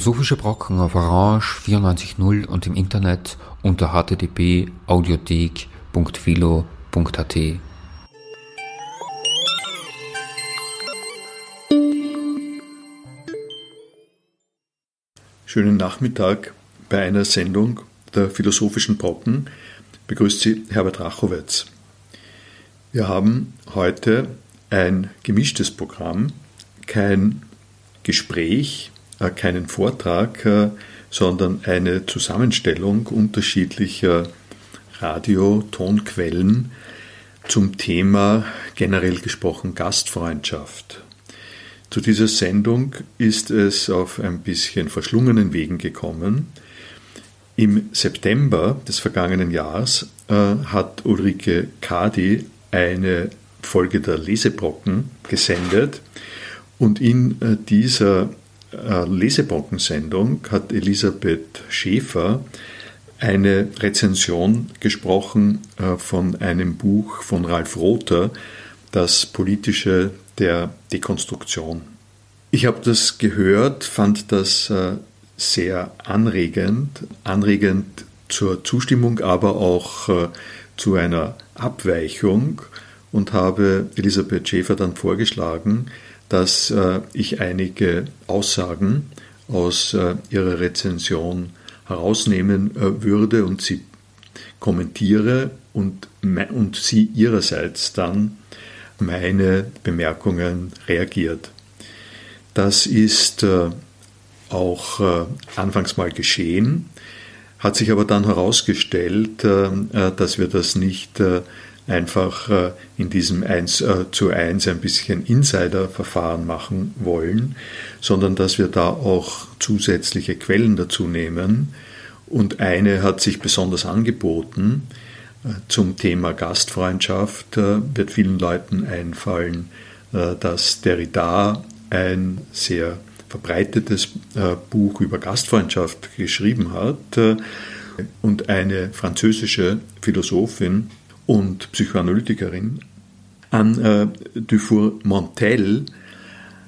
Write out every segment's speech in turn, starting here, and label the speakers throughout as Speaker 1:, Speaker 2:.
Speaker 1: Philosophische Brocken auf Orange 94.0 und im Internet unter http://audiothek.philo.at.
Speaker 2: Schönen Nachmittag bei einer Sendung der Philosophischen Brocken. Begrüßt Sie Herbert Rachowitz. Wir haben heute ein gemischtes Programm, kein Gespräch, keinen Vortrag, äh, sondern eine Zusammenstellung unterschiedlicher Radio-Tonquellen zum Thema generell gesprochen Gastfreundschaft. Zu dieser Sendung ist es auf ein bisschen verschlungenen Wegen gekommen. Im September des vergangenen Jahres äh, hat Ulrike Kadi eine Folge der Lesebrocken gesendet und in äh, dieser äh, Lesebrockensendung hat Elisabeth Schäfer eine Rezension gesprochen äh, von einem Buch von Ralf Rother, Das Politische der Dekonstruktion. Ich habe das gehört, fand das äh, sehr anregend, anregend zur Zustimmung, aber auch zu einer Abweichung und habe Elisabeth Schäfer dann vorgeschlagen, dass äh, ich einige Aussagen aus äh, ihrer Rezension herausnehmen äh, würde und sie kommentiere und, und sie ihrerseits dann meine Bemerkungen reagiert. Das ist auch anfangs mal geschehen, hat sich aber dann herausgestellt, dass wir das nicht einfach äh, in diesem 1 äh, zu 1 ein bisschen Insider-Verfahren machen wollen, sondern dass wir da auch zusätzliche Quellen dazu nehmen. Und eine hat sich besonders angeboten äh, zum Thema Gastfreundschaft, wird vielen Leuten einfallen, dass Derrida ein sehr verbreitetes Buch über Gastfreundschaft geschrieben hat und eine französische Philosophin, und Psychoanalytikerin, Anne äh, Dufour-Montel,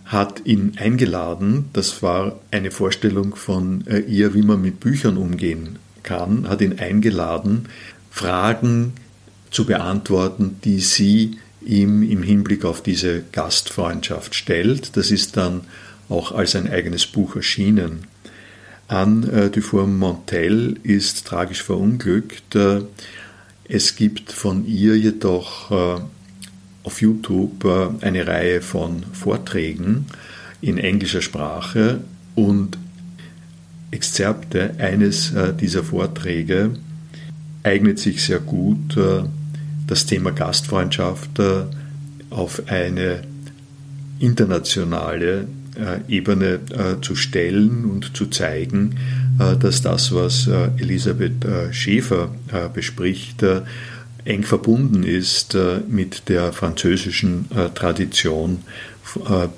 Speaker 2: hat ihn eingeladen, das war eine Vorstellung von äh, ihr, wie man mit Büchern umgehen kann, hat ihn eingeladen, Fragen zu beantworten, die sie ihm im Hinblick auf diese Gastfreundschaft stellt. Das ist dann auch als ein eigenes Buch erschienen. Anne äh, Dufour-Montel ist tragisch verunglückt es gibt von ihr jedoch äh, auf YouTube äh, eine Reihe von Vorträgen in englischer Sprache und Exzerpte eines äh, dieser Vorträge eignet sich sehr gut, das Thema Gastfreundschaft auf eine internationale Ebene zu stellen und zu zeigen, dass das, was äh, Elisabeth äh, Schäfer bespricht, eng verbunden ist mit der französischen Tradition,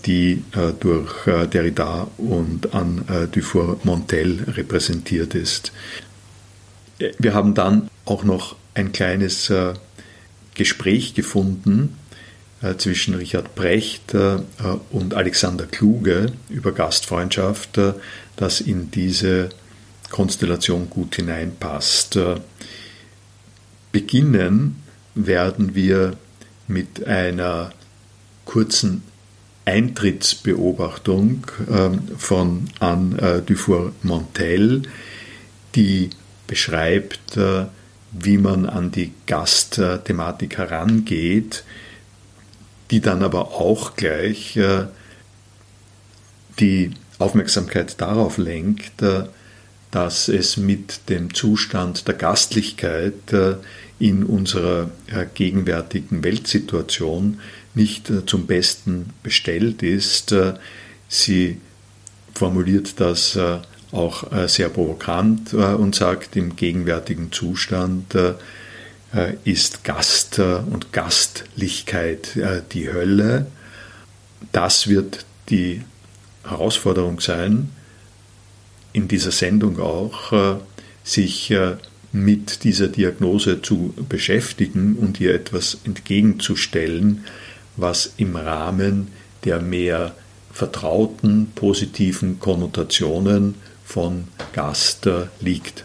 Speaker 2: die durch Derrida und Anne Dufour-Montel repräsentiert ist. Wir haben dann auch noch ein kleines Gespräch gefunden zwischen Richard Brecht und Alexander Kluge über Gastfreundschaft, das in diese Konstellation gut hineinpasst. Beginnen werden wir mit einer kurzen Eintrittsbeobachtung ähm, von Anne äh, Dufour-Montel, die beschreibt, äh, wie man an die Gastthematik herangeht, die dann aber auch gleich äh, die Aufmerksamkeit darauf lenkt, dass es mit dem Zustand der Gastlichkeit äh, in unserer äh, gegenwärtigen Weltsituation nicht äh, zum Besten bestellt ist. Sie formuliert das auch sehr provokant und sagt, im gegenwärtigen Zustand ist Gast und Gastlichkeit die Hölle. Das wird die Herausforderung sein, in dieser Sendung auch, äh, sich äh, mit dieser Diagnose zu beschäftigen und ihr etwas entgegenzustellen, was im Rahmen der mehr vertrauten positiven Konnotationen von Gast liegt.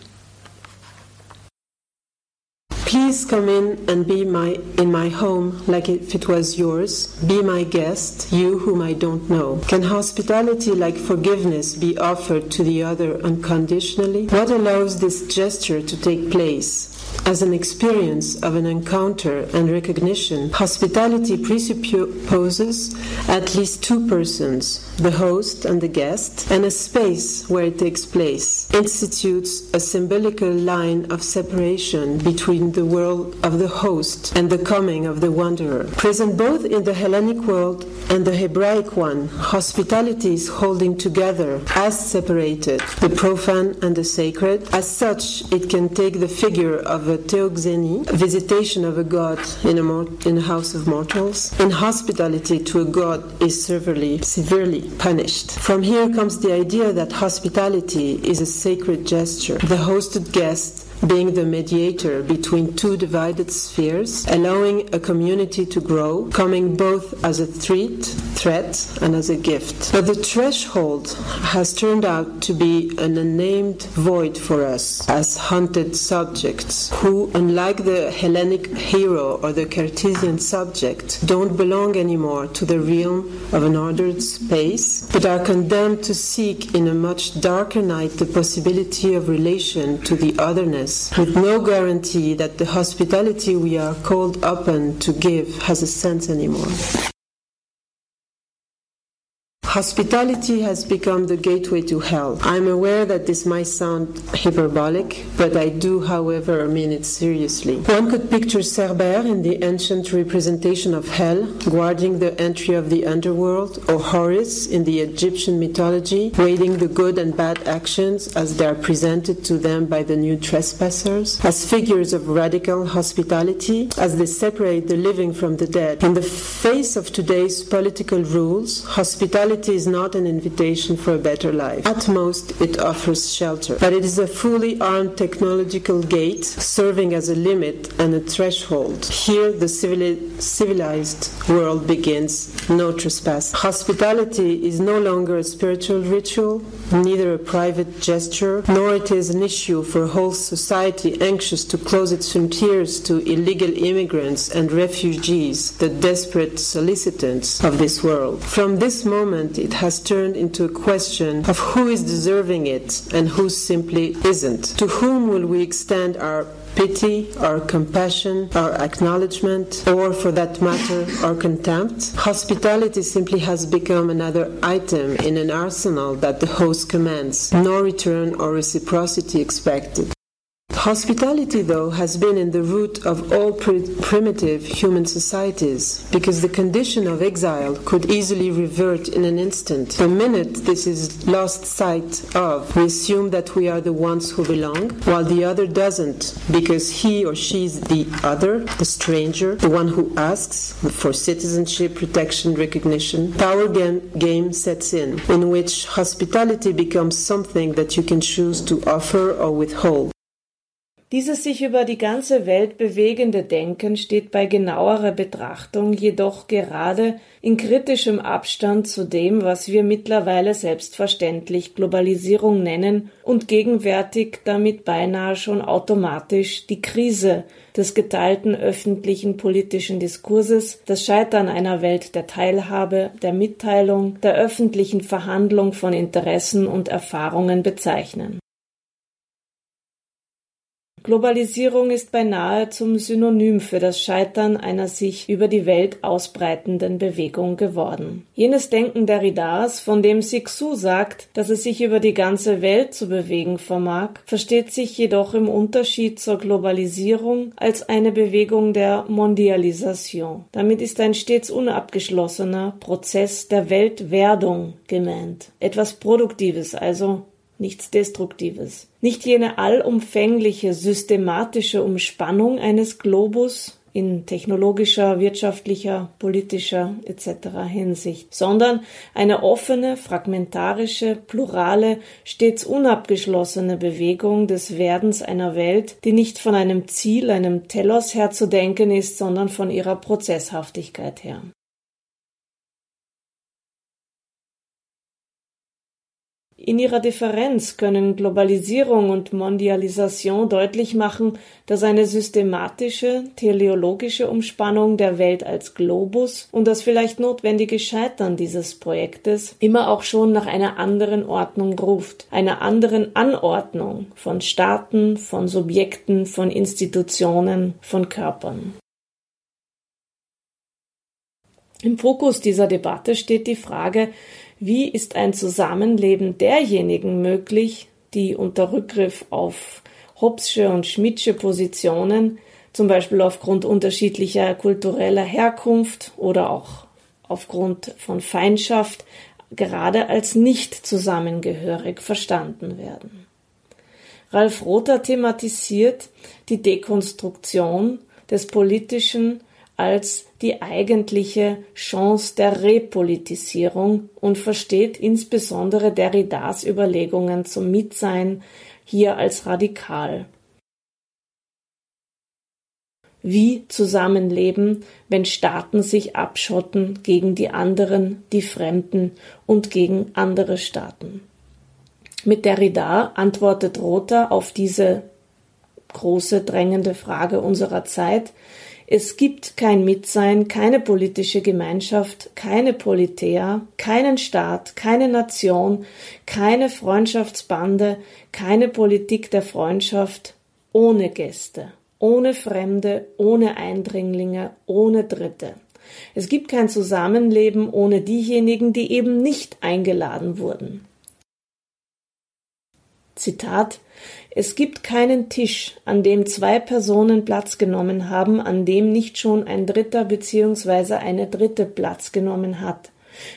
Speaker 3: Please come in and be my in my home like if it was yours. Be my guest, you whom I don't know. Can hospitality like forgiveness be offered to the other unconditionally? What allows this gesture to take place? As an experience of an encounter and recognition, hospitality presupposes at least two persons, the host and the guest, and a space where it takes place, institutes a symbolical line of separation between the world of the host and the coming of the wanderer. Present both in the Hellenic world and the Hebraic one, hospitality is holding together, as separated, the profane and the sacred. As such, it can take the figure of a theoxeny, visitation of a god in a, in a house of mortals. In hospitality to a god is severely, severely punished. From here comes the idea that hospitality is a sacred gesture. The hosted guest being the mediator between two divided spheres, allowing a community to grow, coming both as a threat, threat and as a gift. But the threshold has turned out to be an unnamed void for us as hunted subjects who, unlike the Hellenic hero or the Cartesian subject, don't belong anymore to the realm of an ordered space, but are condemned to seek in a much darker night the possibility of relation to the otherness with no guarantee that the hospitality we are called upon to give has a sense anymore. Hospitality has become the gateway to hell. I'm aware that this might sound hyperbolic, but I do, however, mean it seriously. One could picture Cerber in the ancient representation of hell, guarding the entry of the underworld, or Horus in the Egyptian mythology, weighing the good and bad actions as they are presented to them by the new trespassers, as figures of radical hospitality, as they separate the living from the dead. In the face of today's political rules, hospitality is not an invitation for a better life. At most, it offers shelter. But it is a fully armed technological gate serving as a limit and a threshold. Here, the civilized world begins. No trespass. Hospitality is no longer a spiritual ritual, neither a private gesture, nor it is an issue for a whole society anxious to close its frontiers to illegal immigrants and refugees, the desperate solicitants of this world. From this moment, it has turned into a question of who is deserving it and who simply isn't. To whom will we extend our pity, our compassion, our acknowledgement, or for that matter, our contempt. Hospitality simply has become another item in an arsenal that the host commands, no return or reciprocity expected. Hospitality, though, has been in the root of all primitive human societies because the condition of exile could easily revert in an instant. The minute this is lost sight of, we assume that we are the ones who belong, while the other doesn't because he or she is the other, the stranger, the one who asks for citizenship, protection, recognition. Power game, game sets in, in which hospitality becomes something that you can choose to offer or withhold.
Speaker 4: Dieses sich über die ganze Welt bewegende Denken steht bei genauerer Betrachtung jedoch gerade in kritischem Abstand zu dem, was wir mittlerweile selbstverständlich Globalisierung nennen und gegenwärtig damit beinahe schon automatisch die Krise des geteilten öffentlichen politischen Diskurses, das Scheitern einer Welt der Teilhabe, der Mitteilung, der öffentlichen Verhandlung von Interessen und Erfahrungen bezeichnen. Globalisierung ist beinahe zum Synonym für das Scheitern einer sich über die Welt ausbreitenden Bewegung geworden. Jenes Denken Derridas, von dem Sixu sagt, dass es sich über die ganze Welt zu bewegen vermag, versteht sich jedoch im Unterschied zur Globalisierung als eine Bewegung der Mondialisation. Damit ist ein stets unabgeschlossener Prozess der Weltwerdung gemeint. Etwas Produktives, also nichts Destruktives. Nicht jene allumfängliche, systematische Umspannung eines Globus in technologischer, wirtschaftlicher, politischer etc. Hinsicht, sondern eine offene, fragmentarische, plurale, stets unabgeschlossene Bewegung des Werdens einer Welt, die nicht von einem Ziel, einem Telos her zu denken ist, sondern von ihrer Prozesshaftigkeit her. In ihrer Differenz können Globalisierung und Mondialisation deutlich machen, dass eine systematische, teleologische Umspannung der Welt als Globus und das vielleicht notwendige Scheitern dieses Projektes immer auch schon nach einer anderen Ordnung ruft, einer anderen Anordnung von Staaten, von Subjekten, von Institutionen, von Körpern. Im Fokus dieser Debatte steht die Frage, wie ist ein Zusammenleben derjenigen möglich, die unter Rückgriff auf Hobbesche und Schmidtsche Positionen, zum Beispiel aufgrund unterschiedlicher kultureller Herkunft oder auch aufgrund von Feindschaft, gerade als nicht zusammengehörig verstanden werden. Ralf Rother thematisiert die Dekonstruktion des Politischen als die eigentliche Chance der Repolitisierung und versteht insbesondere Derridas Überlegungen zum Mitsein hier als radikal. Wie zusammenleben, wenn Staaten sich abschotten gegen die anderen, die Fremden und gegen andere Staaten? Mit Derrida antwortet Rother auf diese große drängende Frage unserer Zeit, es gibt kein Mitsein, keine politische Gemeinschaft, keine Politea, keinen Staat, keine Nation, keine Freundschaftsbande, keine Politik der Freundschaft ohne Gäste, ohne Fremde, ohne Eindringlinge, ohne Dritte. Es gibt kein Zusammenleben ohne diejenigen, die eben nicht eingeladen wurden. Zitat Es gibt keinen Tisch, an dem zwei Personen Platz genommen haben, an dem nicht schon ein Dritter bzw. eine Dritte Platz genommen hat.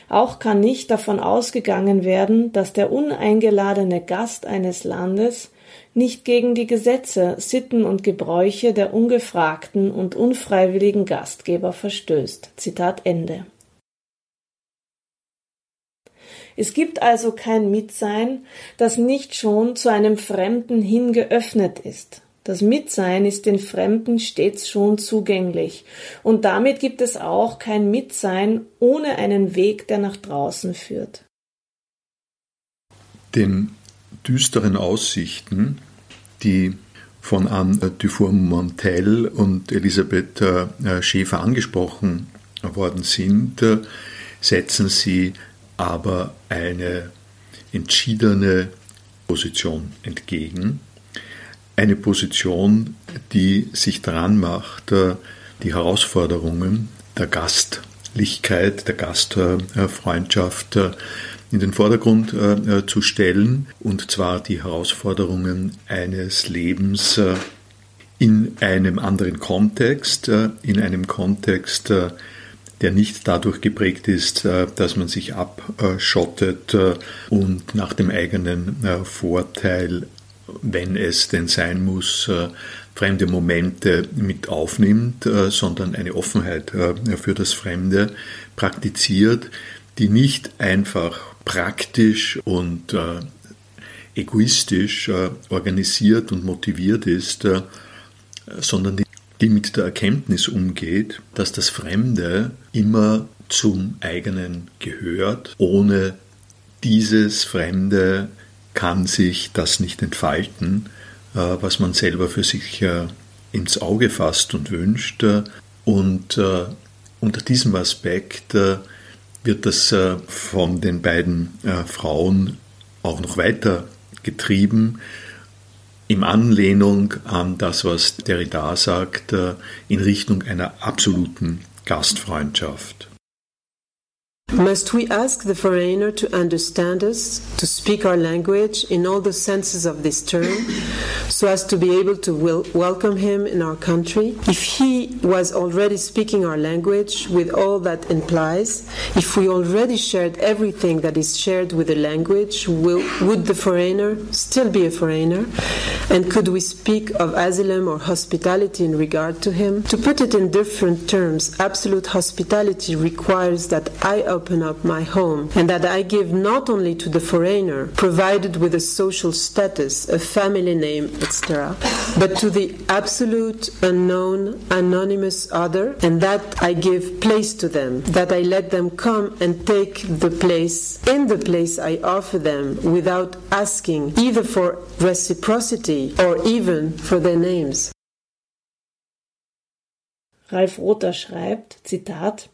Speaker 4: Auch kann nicht davon ausgegangen werden, dass der uneingeladene Gast eines Landes nicht gegen die Gesetze, Sitten und Gebräuche der ungefragten und unfreiwilligen Gastgeber verstößt. Zitat Ende. Es gibt also kein Mitsein, das nicht schon zu einem Fremden hin geöffnet ist. Das Mitsein ist den Fremden stets schon zugänglich, und damit gibt es auch kein Mitsein ohne einen Weg, der nach draußen führt.
Speaker 2: Den düsteren Aussichten, die von Anne Dufour-Montel und Elisabeth äh, Schäfer angesprochen worden sind, äh, setzen sie aber eine entschiedene Position entgegen. Eine Position, die sich daran macht, äh, die Herausforderungen der Gastlichkeit, der Gastfreundschaft äh, in den Vordergrund äh, zu stellen, und zwar die Herausforderungen eines Lebens in einem anderen Kontext, in einem Kontext, der nicht dadurch geprägt ist, äh, dass man sich abschottet äh, und nach dem eigenen äh, Vorteil, wenn es denn sein muss, fremde Momente mit aufnimmt, sondern eine Offenheit für das Fremde praktiziert, die nicht einfach praktisch und egoistisch organisiert und motiviert ist, sondern die die mit der Erkenntnis umgeht, dass das Fremde immer zum eigenen gehört. Ohne dieses Fremde kann sich das nicht entfalten, äh, was man selber für sich äh, ins Auge fasst und wünscht. Und äh, unter diesem Aspekt wird das von den beiden Frauen auch noch weiter getrieben in Anlehnung an das, was Derrida sagt, äh, in Richtung einer absoluten Gastfreundschaft.
Speaker 3: Must we ask the foreigner to understand us, to speak our language in all the senses of this term, so as to be able to wel welcome him in our country? If he was already speaking our language with all that implies, if we already shared everything that is shared with the language, will, would the foreigner still be a foreigner? And could we speak of asylum or hospitality in regard to him? To put it in different terms, absolute hospitality requires that I open up my home, and that I give not only to the foreigner, provided with a social status, a family name, etc., but to the absolute, unknown, anonymous other, and that I give place to them, that I let them come and take the place in the place I offer them without asking either for reciprocity or even for their names.
Speaker 4: Ralf Rother schreibt, Zitat,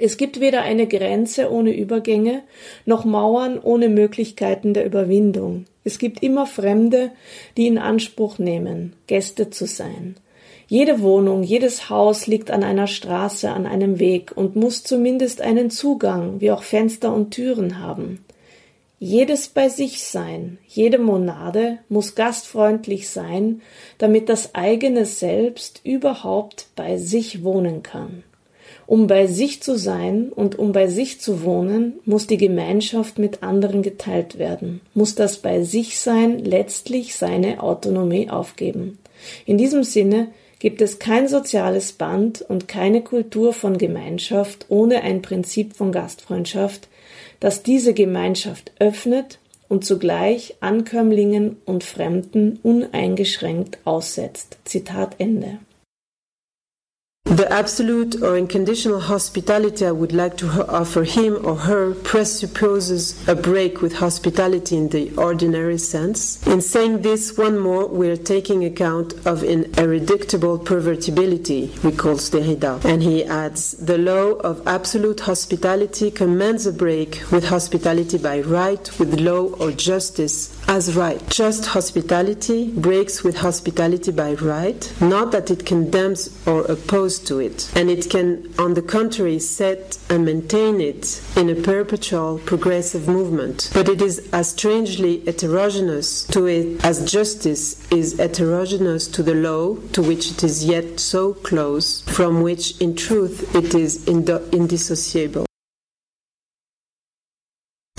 Speaker 4: es gibt weder eine Grenze ohne Übergänge, noch Mauern ohne Möglichkeiten der Überwindung. Es gibt immer Fremde, die in Anspruch nehmen, Gäste zu sein. Jede Wohnung, jedes Haus liegt an einer Straße, an einem Weg und muss zumindest einen Zugang, wie auch Fenster und Türen haben. Jedes bei sich sein, jede Monade muss gastfreundlich sein, damit das eigene Selbst überhaupt bei sich wohnen kann. Um bei sich zu sein und um bei sich zu wohnen, muss die Gemeinschaft mit anderen geteilt werden, muss das bei sich sein letztlich seine Autonomie aufgeben. In diesem Sinne gibt es kein soziales Band und keine Kultur von Gemeinschaft ohne ein Prinzip von Gastfreundschaft, das diese Gemeinschaft öffnet und zugleich Ankömmlingen und Fremden uneingeschränkt aussetzt. Zitat Ende.
Speaker 3: The absolute or unconditional hospitality I would like to offer him or her presupposes a break with hospitality in the ordinary sense. In saying this, one more, we are taking account of an irreducible pervertibility, recalls Derrida. And he adds, the law of absolute hospitality commands a break with hospitality by right, with law or justice as right. Just hospitality breaks with hospitality by right, not that it condemns or opposes to it, and it can, on the contrary, set and maintain it in a perpetual progressive movement. But it is as strangely heterogeneous to it as justice is heterogeneous to the law to which it is yet so close, from which in truth it is indissociable.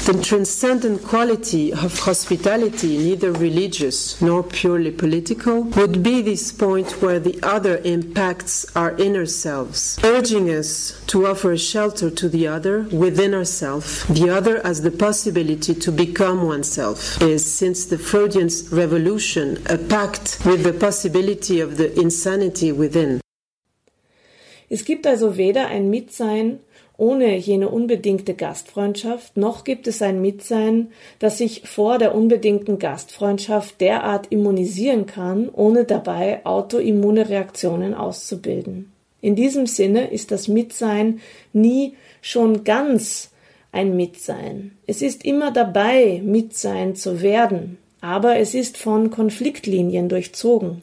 Speaker 3: The transcendent quality of hospitality, neither religious nor purely political, would be this point where the other impacts our inner selves, urging us to offer shelter to the other within ourselves, the other as the possibility to become oneself, is, since the Freudian revolution, a pact with the possibility of the insanity within.
Speaker 4: Es gibt also weder ein Mitsein ohne jene unbedingte Gastfreundschaft, noch gibt es ein Mitsein, das sich vor der unbedingten Gastfreundschaft derart immunisieren kann, ohne dabei autoimmune Reaktionen auszubilden. In diesem Sinne ist das Mitsein nie schon ganz ein Mitsein. Es ist immer dabei, Mitsein zu werden, aber es ist von Konfliktlinien durchzogen.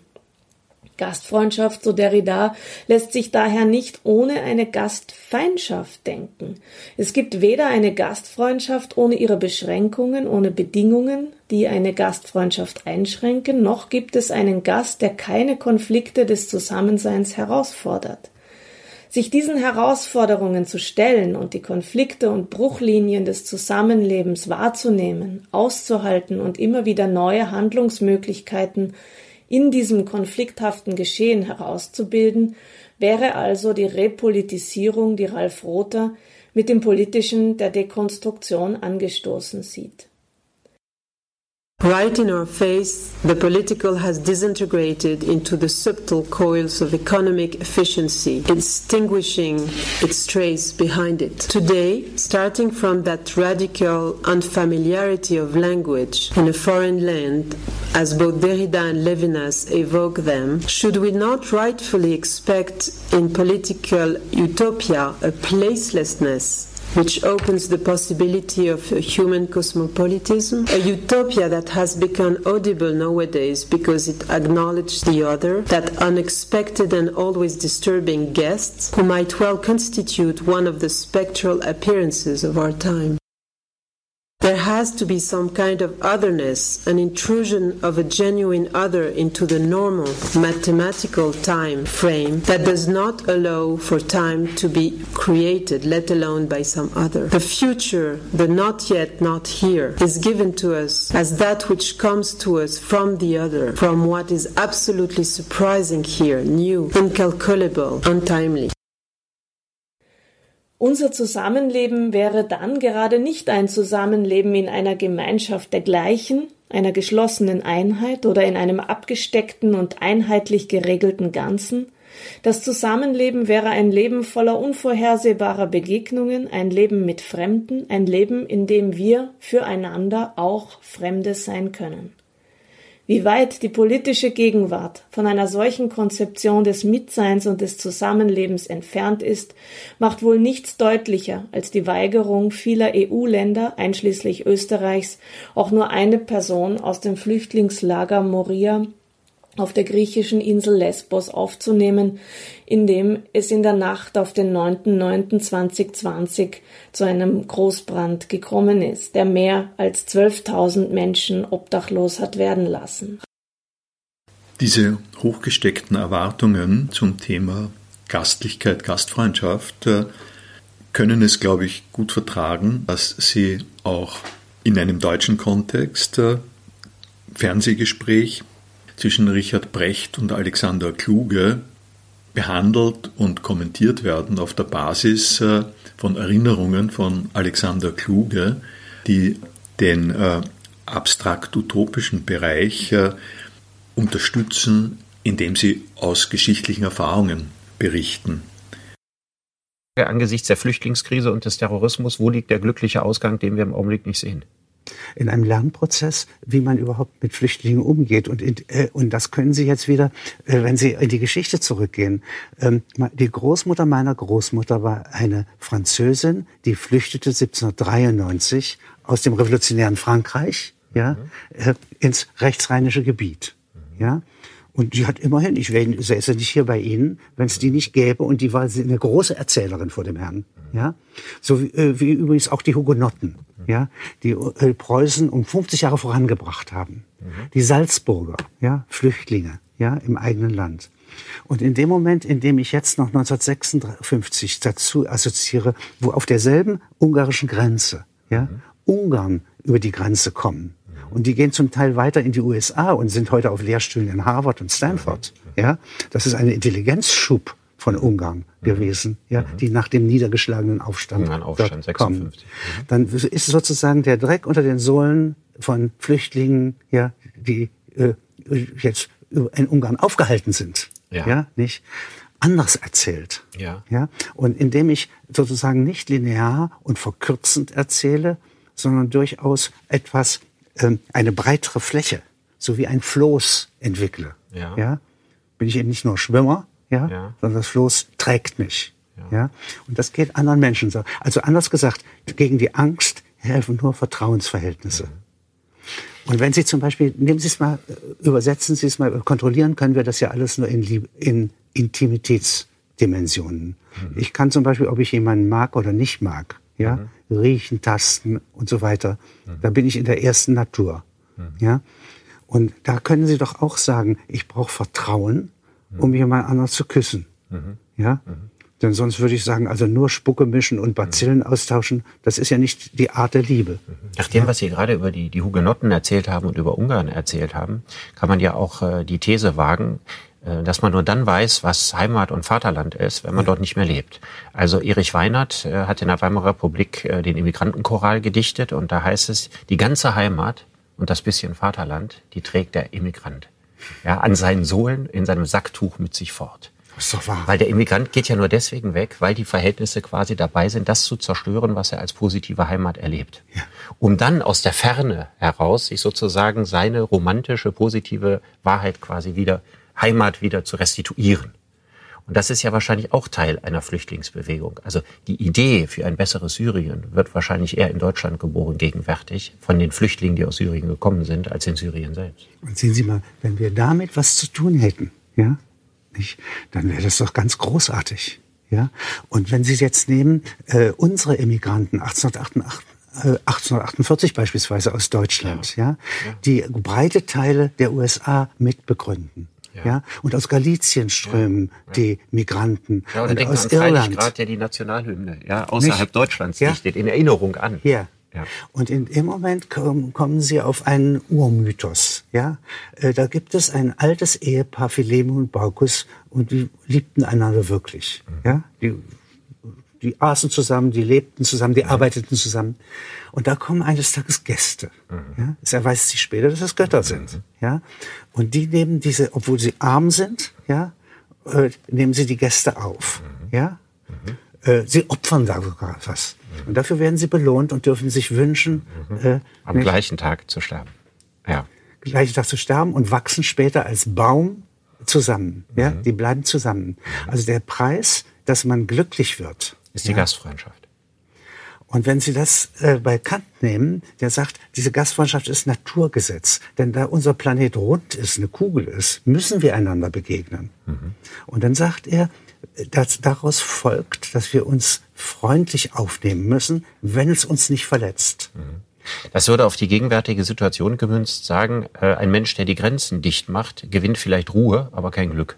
Speaker 4: Gastfreundschaft, so Derrida, lässt sich daher nicht ohne eine Gastfeindschaft denken. Es gibt weder eine Gastfreundschaft ohne ihre Beschränkungen, ohne Bedingungen, die eine Gastfreundschaft einschränken, noch gibt es einen Gast, der keine Konflikte des Zusammenseins herausfordert. Sich diesen Herausforderungen zu stellen und die Konflikte und Bruchlinien des Zusammenlebens wahrzunehmen, auszuhalten und immer wieder neue Handlungsmöglichkeiten in diesem konflikthaften Geschehen herauszubilden, wäre also die Repolitisierung, die Ralf Rother mit dem Politischen der Dekonstruktion angestoßen sieht.
Speaker 3: Right in our face, the political has disintegrated into the subtle coils of economic efficiency, extinguishing its trace behind it. Today, starting from that radical unfamiliarity of language in a foreign land, as both Derrida and Levinas evoke them, should we not rightfully expect in political utopia a placelessness which opens the possibility of a human cosmopolitanism, a utopia that has become audible nowadays because it acknowledges the other, that unexpected and always disturbing guest who might well constitute one of the spectral appearances of our time. There has to be some kind of otherness, an intrusion of a genuine other into the normal mathematical time frame that does not allow for time to be created, let alone by some other. The future, the not yet, not here, is given to us as that which comes to us from the other, from what is absolutely surprising here, new, incalculable, untimely.
Speaker 4: Unser Zusammenleben wäre dann gerade nicht ein Zusammenleben in einer Gemeinschaft der Gleichen, einer geschlossenen Einheit oder in einem abgesteckten und einheitlich geregelten Ganzen. Das Zusammenleben wäre ein Leben voller unvorhersehbarer Begegnungen, ein Leben mit Fremden, ein Leben, in dem wir füreinander auch Fremde sein können. Wie weit die politische Gegenwart von einer solchen Konzeption des Mitseins und des Zusammenlebens entfernt ist, macht wohl nichts deutlicher als die Weigerung vieler EU-Länder, einschließlich Österreichs, auch nur eine Person aus dem Flüchtlingslager Moria auf der griechischen Insel Lesbos aufzunehmen, indem es in der Nacht auf den 9.9.2020 zu einem Großbrand gekommen ist, der mehr als 12.000 Menschen obdachlos hat werden lassen.
Speaker 2: Diese hochgesteckten Erwartungen zum Thema Gastlichkeit, Gastfreundschaft äh, können es, glaube ich, gut vertragen, dass sie auch in einem deutschen Kontext äh, Fernsehgespräch zwischen Richard Brecht und Alexander Kluge behandelt und kommentiert werden auf der Basis äh, von Erinnerungen von Alexander Kluge, die den äh, abstrakt-utopischen Bereich äh, unterstützen, indem sie aus geschichtlichen Erfahrungen berichten.
Speaker 5: Angesichts der Flüchtlingskrise und des Terrorismus, wo liegt der glückliche Ausgang, den wir im Augenblick nicht sehen?
Speaker 6: In einem Lernprozess, wie man überhaupt mit Flüchtlingen umgeht. Und, in, äh, und das können Sie jetzt wieder, äh, wenn Sie in die Geschichte zurückgehen. Ähm, die Großmutter meiner Großmutter war eine Französin, die flüchtete 1793 aus dem revolutionären Frankreich ja, mhm. äh, ins rechtsrheinische Gebiet. Mhm. Ja. Und die hat immerhin, ich säße nicht hier bei Ihnen, wenn es die nicht gäbe. Und die war eine große Erzählerin vor dem Herrn. Ja, so wie, äh, wie übrigens auch die Hugenotten, ja, die äh, Preußen um 50 Jahre vorangebracht haben. Die Salzburger, ja, Flüchtlinge, ja, im eigenen Land. Und in dem Moment, in dem ich jetzt noch 1956 dazu assoziiere, wo auf derselben ungarischen Grenze, ja, Ungarn über die Grenze kommen, und die gehen zum Teil weiter in die USA und sind heute auf Lehrstühlen in Harvard und Stanford. Ja, das ist ein Intelligenzschub von Ungarn gewesen, ja, mhm. die nach dem niedergeschlagenen Aufstand,
Speaker 5: Ungarn Aufstand 56. Kommen. Mhm.
Speaker 6: Dann ist sozusagen der Dreck unter den Sohlen von Flüchtlingen, ja, die äh, jetzt in Ungarn aufgehalten sind, ja, ja nicht anders erzählt.
Speaker 5: Ja.
Speaker 6: ja. Und indem ich sozusagen nicht linear und verkürzend erzähle, sondern durchaus etwas eine breitere Fläche, so wie ein Floß entwickle. Ja. ja? Bin ich eben nicht nur Schwimmer, ja, ja. sondern das Floß trägt mich. Ja. ja. Und das geht anderen Menschen so. Also anders gesagt, gegen die Angst helfen nur Vertrauensverhältnisse. Mhm. Und wenn Sie zum Beispiel, nehmen Sie es mal, äh, übersetzen Sie es mal, kontrollieren können wir das ja alles nur in, in Intimitätsdimensionen. Mhm. Ich kann zum Beispiel, ob ich jemanden mag oder nicht mag, ja, mhm riechen, tasten und so weiter. Mhm. Da bin ich in der ersten Natur. Mhm. Ja? Und da können Sie doch auch sagen, ich brauche Vertrauen, mhm. um jemand anders zu küssen. Mhm. Ja? Mhm. Denn sonst würde ich sagen, also nur Spucke mischen und Bazillen austauschen, das ist ja nicht die Art der Liebe.
Speaker 5: Nach dem, was Sie gerade über die, die Hugenotten erzählt haben und über Ungarn erzählt haben, kann man ja auch äh, die These wagen, dass man nur dann weiß, was Heimat und Vaterland ist, wenn man dort nicht mehr lebt. Also Erich Weinert äh, hat in der Weimarer Republik äh, den Immigrantenchoral gedichtet und da heißt es, die ganze Heimat und das bisschen Vaterland, die trägt der Immigrant. Ja, an seinen Sohlen in seinem Sacktuch mit sich fort.
Speaker 6: Das ist doch wahr.
Speaker 5: Weil der Immigrant geht ja nur deswegen weg, weil die Verhältnisse quasi dabei sind, das zu zerstören, was er als positive Heimat erlebt. Ja. Um dann aus der Ferne heraus sich sozusagen seine romantische, positive Wahrheit quasi wieder Heimat wieder zu restituieren. Und das ist ja wahrscheinlich auch Teil einer Flüchtlingsbewegung. Also die Idee für ein besseres Syrien wird wahrscheinlich eher in Deutschland geboren gegenwärtig von den Flüchtlingen, die aus Syrien gekommen sind, als in Syrien selbst.
Speaker 6: Und sehen Sie mal, wenn wir damit was zu tun hätten, ja, nicht, dann wäre das doch ganz großartig. Ja? Und wenn Sie jetzt nehmen, äh, unsere Emigranten 1888, 1848 äh, beispielsweise aus Deutschland, ja, ja, die breite Teile der USA mitbegründen. Ja. ja. Und aus Galizien strömen ja. die Migranten.
Speaker 5: Ja, oder
Speaker 6: und
Speaker 5: aus Irland. Grad, der die Nationalhymne ja, außerhalb Nicht? Deutschlands ja? dichtet, in Erinnerung an.
Speaker 6: Ja. Ja. Und in dem Moment kommen, kommen Sie auf einen Urmythos. Ja, äh, da gibt es ein altes Ehepaar, Philemon und Baukus, und die liebten einander wirklich. Mhm. Ja, die, die aßen zusammen, die lebten zusammen, die arbeiteten zusammen. Und da kommen eines Tages Gäste. Ja? Es erweist sich später, dass es Götter sind. Ja? Und die nehmen diese, obwohl sie arm sind, ja, äh, nehmen sie die Gäste auf. Ja? Äh, sie opfern da sogar was. Und dafür werden sie belohnt und dürfen sich wünschen,
Speaker 5: äh, am gleichen Tag zu sterben.
Speaker 6: Ja. Gleichen Tag zu sterben und wachsen später als Baum zusammen. Ja, die bleiben zusammen. Also der Preis, dass man glücklich wird,
Speaker 5: ist die ja? Gastfreundschaft.
Speaker 6: Und wenn Sie das äh, bei Kant nehmen, der sagt, diese Gastfreundschaft ist Naturgesetz. Denn da unser Planet rund ist, eine Kugel ist, müssen wir einander begegnen. Mhm. Und dann sagt er, dass daraus folgt, dass wir uns freundlich aufnehmen müssen, wenn es uns nicht verletzt. Mhm.
Speaker 5: Das würde auf die gegenwärtige Situation gemünzt sagen, äh, ein Mensch, der die Grenzen dicht macht, gewinnt vielleicht Ruhe, aber kein Glück.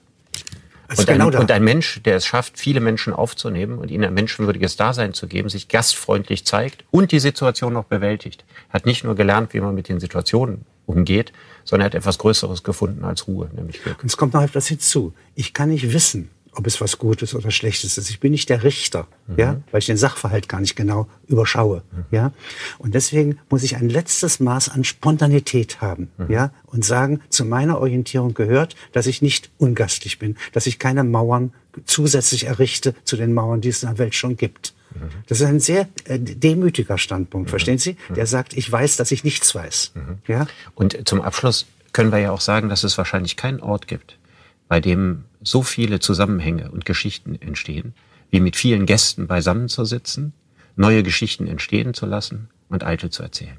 Speaker 5: Also und, genau ein, und, ein, Mensch, der es schafft, viele Menschen aufzunehmen und ihnen ein menschenwürdiges Dasein zu geben, sich gastfreundlich zeigt und die Situation noch bewältigt, hat nicht nur gelernt, wie man mit den Situationen umgeht, sondern hat etwas Größeres gefunden als Ruhe, nämlich Glück.
Speaker 6: Und es kommt noch etwas hinzu. Ich kann nicht wissen, ob es was Gutes oder Schlechtes ist. Ich bin nicht der Richter, mhm. ja, weil ich den Sachverhalt gar nicht genau überschaue, mhm. ja. Und deswegen muss ich ein letztes Maß an Spontanität haben, mhm. ja, und sagen, zu meiner Orientierung gehört, dass ich nicht ungastlich bin, dass ich keine Mauern zusätzlich errichte zu den Mauern, die es in der Welt schon gibt. Mhm. Das ist ein sehr äh, demütiger Standpunkt, mhm. verstehen Sie? Der sagt, ich weiß, dass ich nichts weiß.
Speaker 5: Mhm. Ja? Und zum Abschluss können wir ja auch sagen, dass es wahrscheinlich keinen Ort gibt, bei dem so viele Zusammenhänge und Geschichten entstehen, wie mit vielen Gästen beisammenzusitzen, neue Geschichten entstehen zu lassen und alte zu erzählen.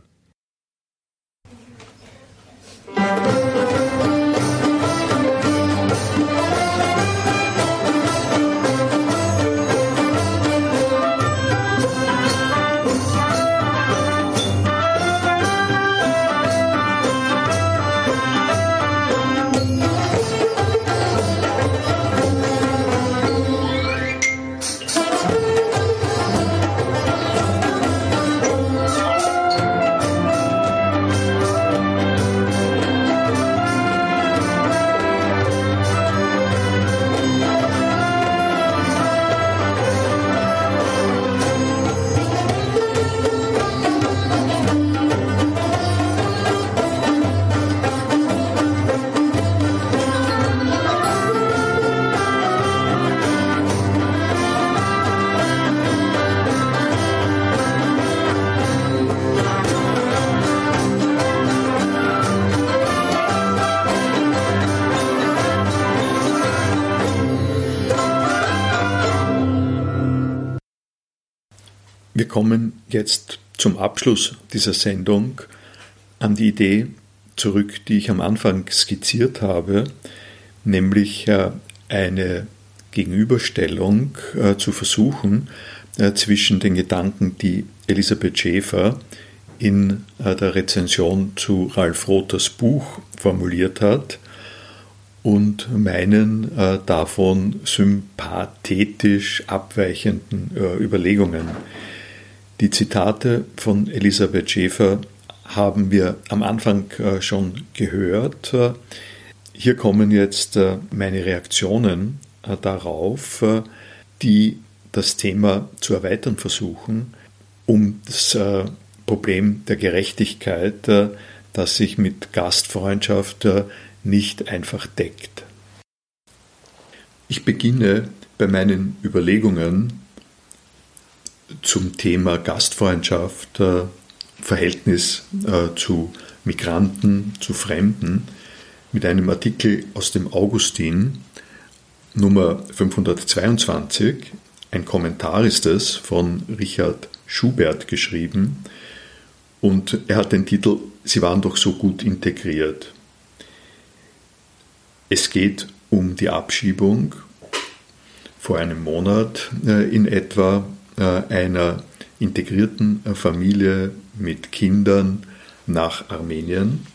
Speaker 2: Kommen jetzt zum Abschluss dieser Sendung an die Idee zurück, die ich am Anfang skizziert habe, nämlich äh, eine Gegenüberstellung äh, zu versuchen äh, zwischen den Gedanken, die Elisabeth Schäfer in der Rezension zu Ralf Rothers Buch formuliert hat und meinen davon sympathetisch abweichenden Überlegungen. Die Zitate von Elisabeth Schäfer haben wir am Anfang äh, schon gehört. Hier kommen jetzt äh, meine Reaktionen äh, darauf, die das Thema zu erweitern versuchen, um das Problem der Gerechtigkeit, das sich mit Gastfreundschaft nicht einfach deckt. Ich beginne bei meinen Überlegungen zum Thema Gastfreundschaft, äh, Verhältnis äh, zu Migranten, zu Fremden mit einem Artikel aus dem Augustin, Nummer 522. Ein Kommentar ist es von Richard Schubert geschrieben und er hat den Titel Sie waren doch so gut integriert. Es geht um die Abschiebung vor einem Monat äh, in etwa einer integrierten äh, Familie mit Kindern nach Armenien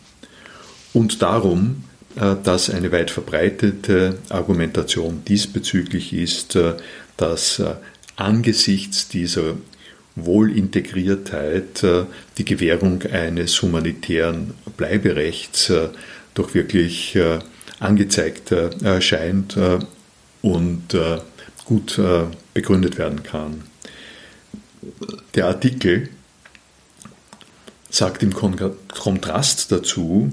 Speaker 2: und darum, äh, dass eine weit verbreitete Argumentation diesbezüglich ist, dass angesichts dieser Wohlintegriertheit die Gewährung eines humanitären Bleiberechts doch wirklich angezeigt erscheint und gut begründet werden kann. Der Artikel sagt im Kontrast dazu,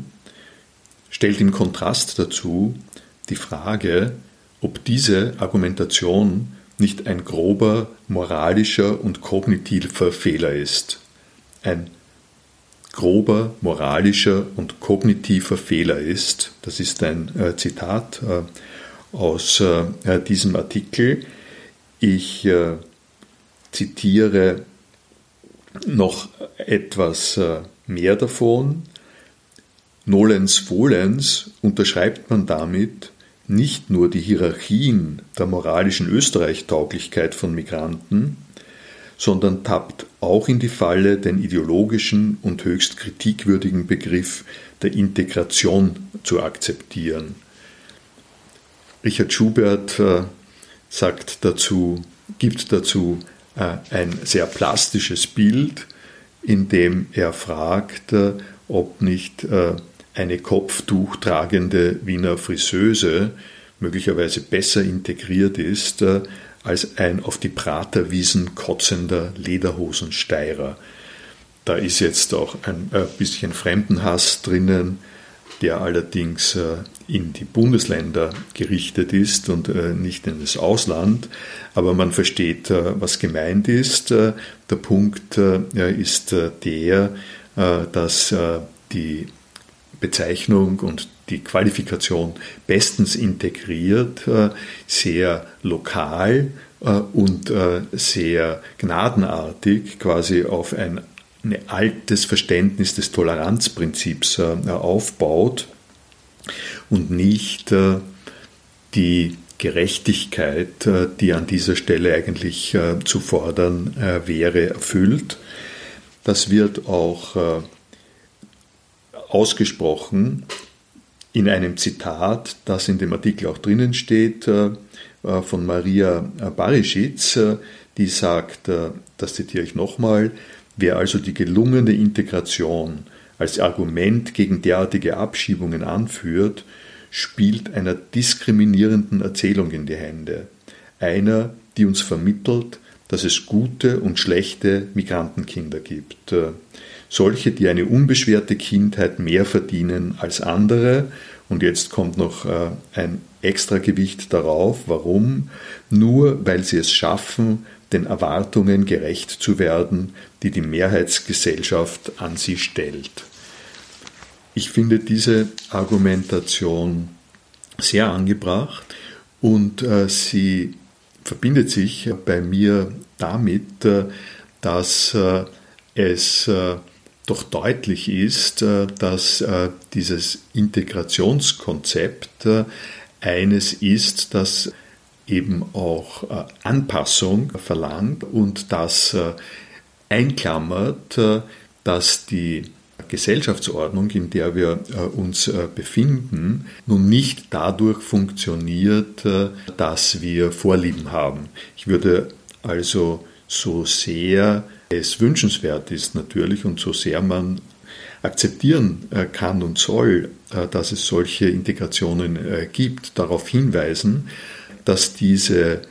Speaker 2: stellt im Kontrast dazu die Frage, ob diese Argumentation nicht ein grober moralischer und kognitiver Fehler ist. Ein grober moralischer und kognitiver Fehler ist. Das ist ein äh, Zitat äh, aus äh, diesem Artikel. Ich äh, zitiere noch etwas äh, mehr davon. Nolens volens unterschreibt man damit nicht nur die Hierarchien der moralischen Österreichtauglichkeit von Migranten, sondern tappt auch in die Falle, den ideologischen und höchst kritikwürdigen Begriff der Integration zu akzeptieren. Richard Schubert äh, sagt dazu, gibt dazu ein sehr plastisches Bild, in dem er fragt, äh, ob nicht äh, eine Kopftuch tragende Wiener Friseuse möglicherweise besser integriert ist als ein auf die Praterwiesen kotzender Lederhosensteirer. Da ist jetzt auch ein bisschen Fremdenhass drinnen, der allerdings äh, in die Bundesländer gerichtet ist und äh, nicht in das Ausland. Aber man versteht, äh, was gemeint ist. Der Punkt ist der, dass die Bezeichnung und die Qualifikation bestens integriert, sehr lokal und sehr gnadenartig quasi auf ein ein altes Verständnis des Toleranzprinzips äh, aufbaut und nicht äh, die Gerechtigkeit, äh, die an dieser Stelle eigentlich zu fordern wäre, erfüllt. Das wird auch ausgesprochen in einem Zitat, das in dem Artikel auch drinnen steht, von Maria Barischitz, die sagt, das zitiere ich nochmal, Wer also die gelungene Integration als Argument gegen derartige Abschiebungen anführt, spielt einer diskriminierenden Erzählung in die Hände, einer, die uns vermittelt, dass es gute und schlechte Migrantenkinder gibt, solche, die eine unbeschwerte Kindheit mehr verdienen als andere, und jetzt kommt noch äh, ein Extragewicht darauf, warum? Nur weil sie es schaffen, den Erwartungen gerecht zu werden, die die Mehrheitsgesellschaft an sie stellt. Ich finde diese Argumentation sehr angebracht und äh, sie verbindet sich bei mir damit, äh, dass äh, es doch deutlich ist, dass dieses Integrationskonzept eines ist, das eben auch Anpassung verlangt und das einklammert, dass die Gesellschaftsordnung, in der wir uns befinden, nun nicht dadurch funktioniert, dass wir Vorlieben haben. Ich würde also so sehr es wünschenswert ist natürlich und so sehr man akzeptieren kann und soll, dass es solche Integrationen gibt, darauf hinweisen, dass diese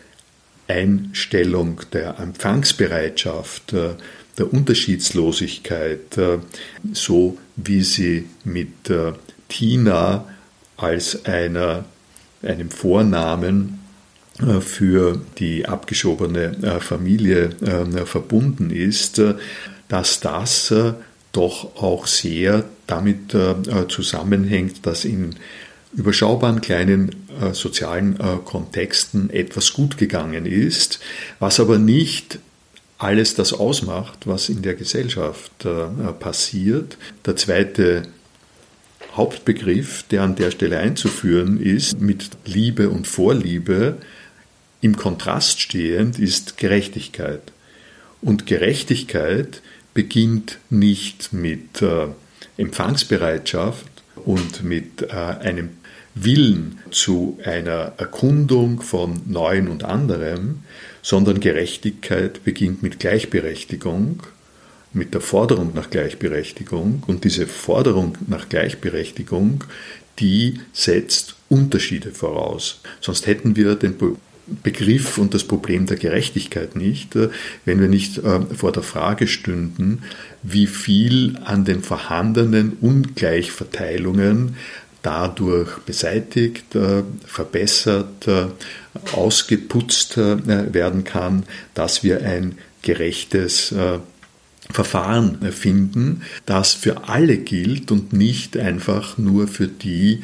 Speaker 2: Einstellung der Empfangsbereitschaft, äh, der Unterschiedslosigkeit, äh, so wie sie mit äh, Tina als einer, einem Vornamen für die abgeschobene Familie verbunden ist, dass das doch auch sehr damit zusammenhängt, dass in überschaubaren kleinen äh, sozialen äh, Kontexten etwas gut gegangen ist, was aber nicht alles das ausmacht, was in der Gesellschaft äh, passiert. Der zweite Hauptbegriff, der an der Stelle einzuführen ist, mit Liebe und Vorliebe im Kontrast stehend, ist Gerechtigkeit. Und Gerechtigkeit beginnt nicht mit äh, Empfangsbereitschaft und mit äh, einem Willen zu einer Erkundung von Neuem und anderem, sondern Gerechtigkeit beginnt mit Gleichberechtigung, mit der Forderung nach Gleichberechtigung und diese Forderung nach Gleichberechtigung, die setzt Unterschiede voraus. Sonst hätten wir den Begriff und das Problem der Gerechtigkeit nicht, äh, wenn wir nicht äh, vor der Frage stünden, wie viel an den vorhandenen Ungleichverteilungen dadurch beseitigt, äh, verbessert, ausgeputzt werden kann, dass wir ein gerechtes Verfahren finden, das für alle gilt und nicht einfach nur für die,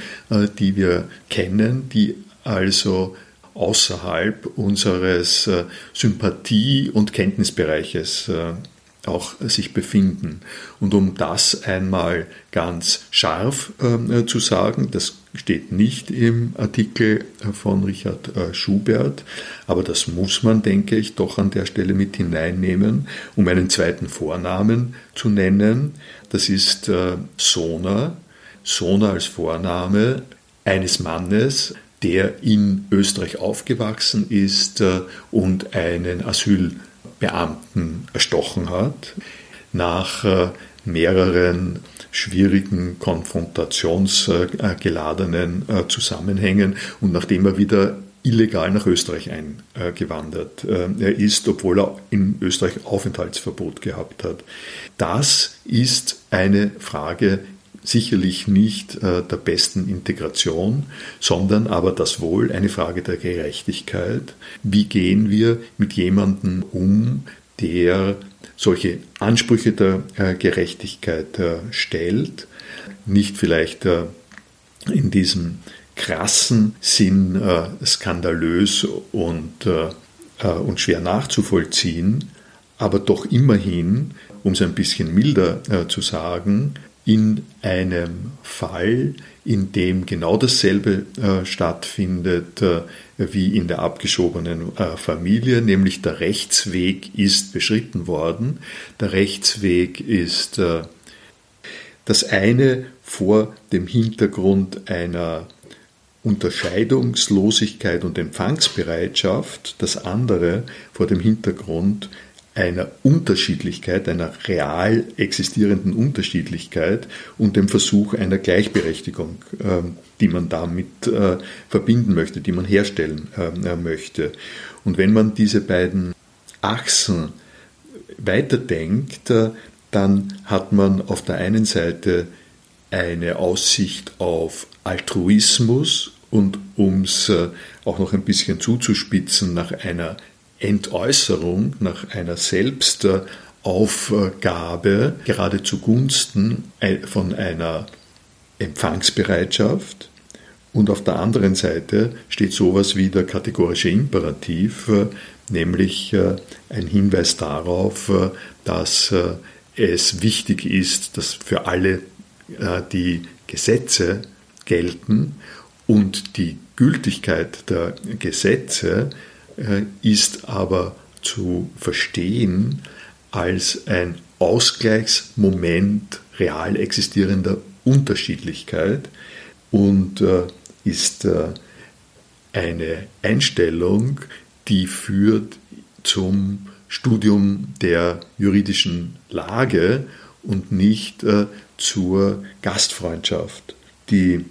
Speaker 2: die wir kennen, die also außerhalb unseres äh, Sympathie- und Kenntnisbereiches äh, auch sich befinden. Und um das einmal ganz scharf äh, zu sagen, das steht nicht im Artikel von Richard äh, Schubert, aber das muss man, denke ich, doch an der Stelle mit hineinnehmen, um einen zweiten Vornamen zu nennen. Das ist äh, Sona. Sona als Vorname eines Mannes, der in Österreich aufgewachsen ist äh, und einen Asylbeamten erstochen hat. Nach äh, mehreren schwierigen, konfrontationsgeladenen äh, Zusammenhängen und nachdem er wieder illegal nach Österreich eingewandert er ist, obwohl er in Österreich Aufenthaltsverbot gehabt hat. Das ist eine Frage sicherlich nicht äh, der besten Integration, sondern aber das Wohl eine Frage der Gerechtigkeit. Wie gehen wir mit jemandem um, der solche Ansprüche der äh, Gerechtigkeit äh, stellt, nicht vielleicht in diesem krassen Sinn skandalös und, und schwer nachzuvollziehen, aber doch immerhin, um es ein bisschen milder zu sagen, in einem Fall, in dem genau dasselbe äh, stattfindet äh, wie in der abgeschobenen äh, Familie, nämlich der Rechtsweg ist beschritten worden. Der Rechtsweg ist äh, das eine vor dem Hintergrund einer Unterscheidungslosigkeit und Empfangsbereitschaft, das andere vor dem Hintergrund einer Unterschiedlichkeit, einer real existierenden Unterschiedlichkeit und dem Versuch einer Gleichberechtigung, ähm, die man damit äh, verbinden möchte, die man herstellen äh, möchte. Und wenn man diese beiden Achsen weiterdenkt, äh, dann hat man auf der einen Seite eine Aussicht auf Altruismus und um es auch noch ein bisschen zuzuspitzen, nach einer Entäußerung, nach einer Selbstaufgabe, gerade zugunsten von einer Empfangsbereitschaft. Und auf der anderen Seite steht sowas wie der kategorische Imperativ, nämlich äh, ein Hinweis darauf, äh, dass äh, es wichtig ist, dass für alle die Gesetze gelten und die Gültigkeit der Gesetze ist aber zu verstehen als ein Ausgleichsmoment real existierender Unterschiedlichkeit und äh, ist äh, eine Einstellung, die führt zum Studium der juridischen Lage und nicht zur Gastfreundschaft. Die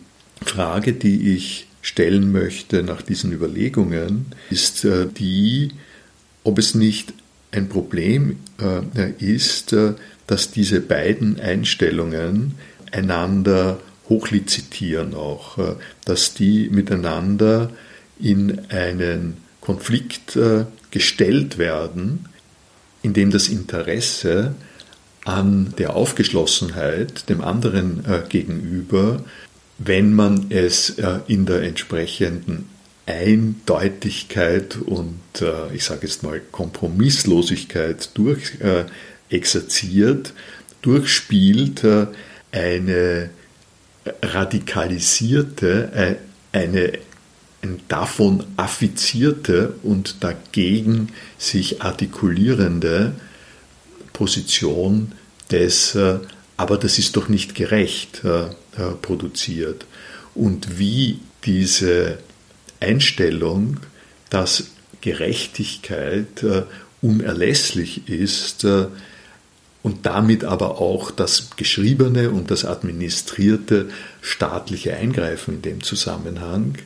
Speaker 2: Frage, die ich stellen möchte nach diesen Überlegungen, ist äh, die, ob es nicht ein Problem äh, ist, äh, dass diese beiden Einstellungen einander hochlizitieren auch, dass die miteinander in einen Konflikt gestellt werden, in dem das Interesse an der Aufgeschlossenheit dem anderen gegenüber wenn man es äh, in der entsprechenden Eindeutigkeit und äh, ich sage jetzt mal Kompromisslosigkeit durchspielt, äh, eine radikalisierte, eine, davon affizierte und dagegen sich artikulierende Position des aber das ist doch nicht gerecht produziert. Und wie diese Einstellung, dass Gerechtigkeit äh, unerlässlich ist äh, und damit aber auch das geschriebene und das administrierte staatliche Eingreifen in dem Zusammenhang,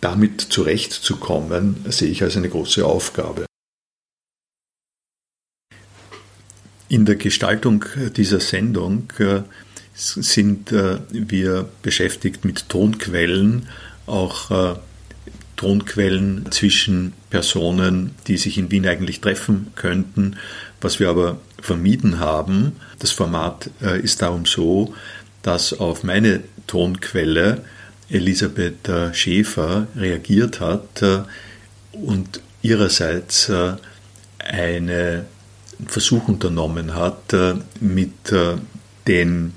Speaker 2: damit zurechtzukommen, sehe ich als eine große Aufgabe. In der Gestaltung dieser Sendung äh, sind äh, wir beschäftigt mit Tonquellen, auch äh, Tonquellen zwischen Personen, die sich in Wien eigentlich treffen könnten, was wir aber vermieden haben. Das Format ist darum so, dass auf meine Tonquelle Elisabeth Schäfer reagiert hat und ihrerseits einen Versuch unternommen hat, mit den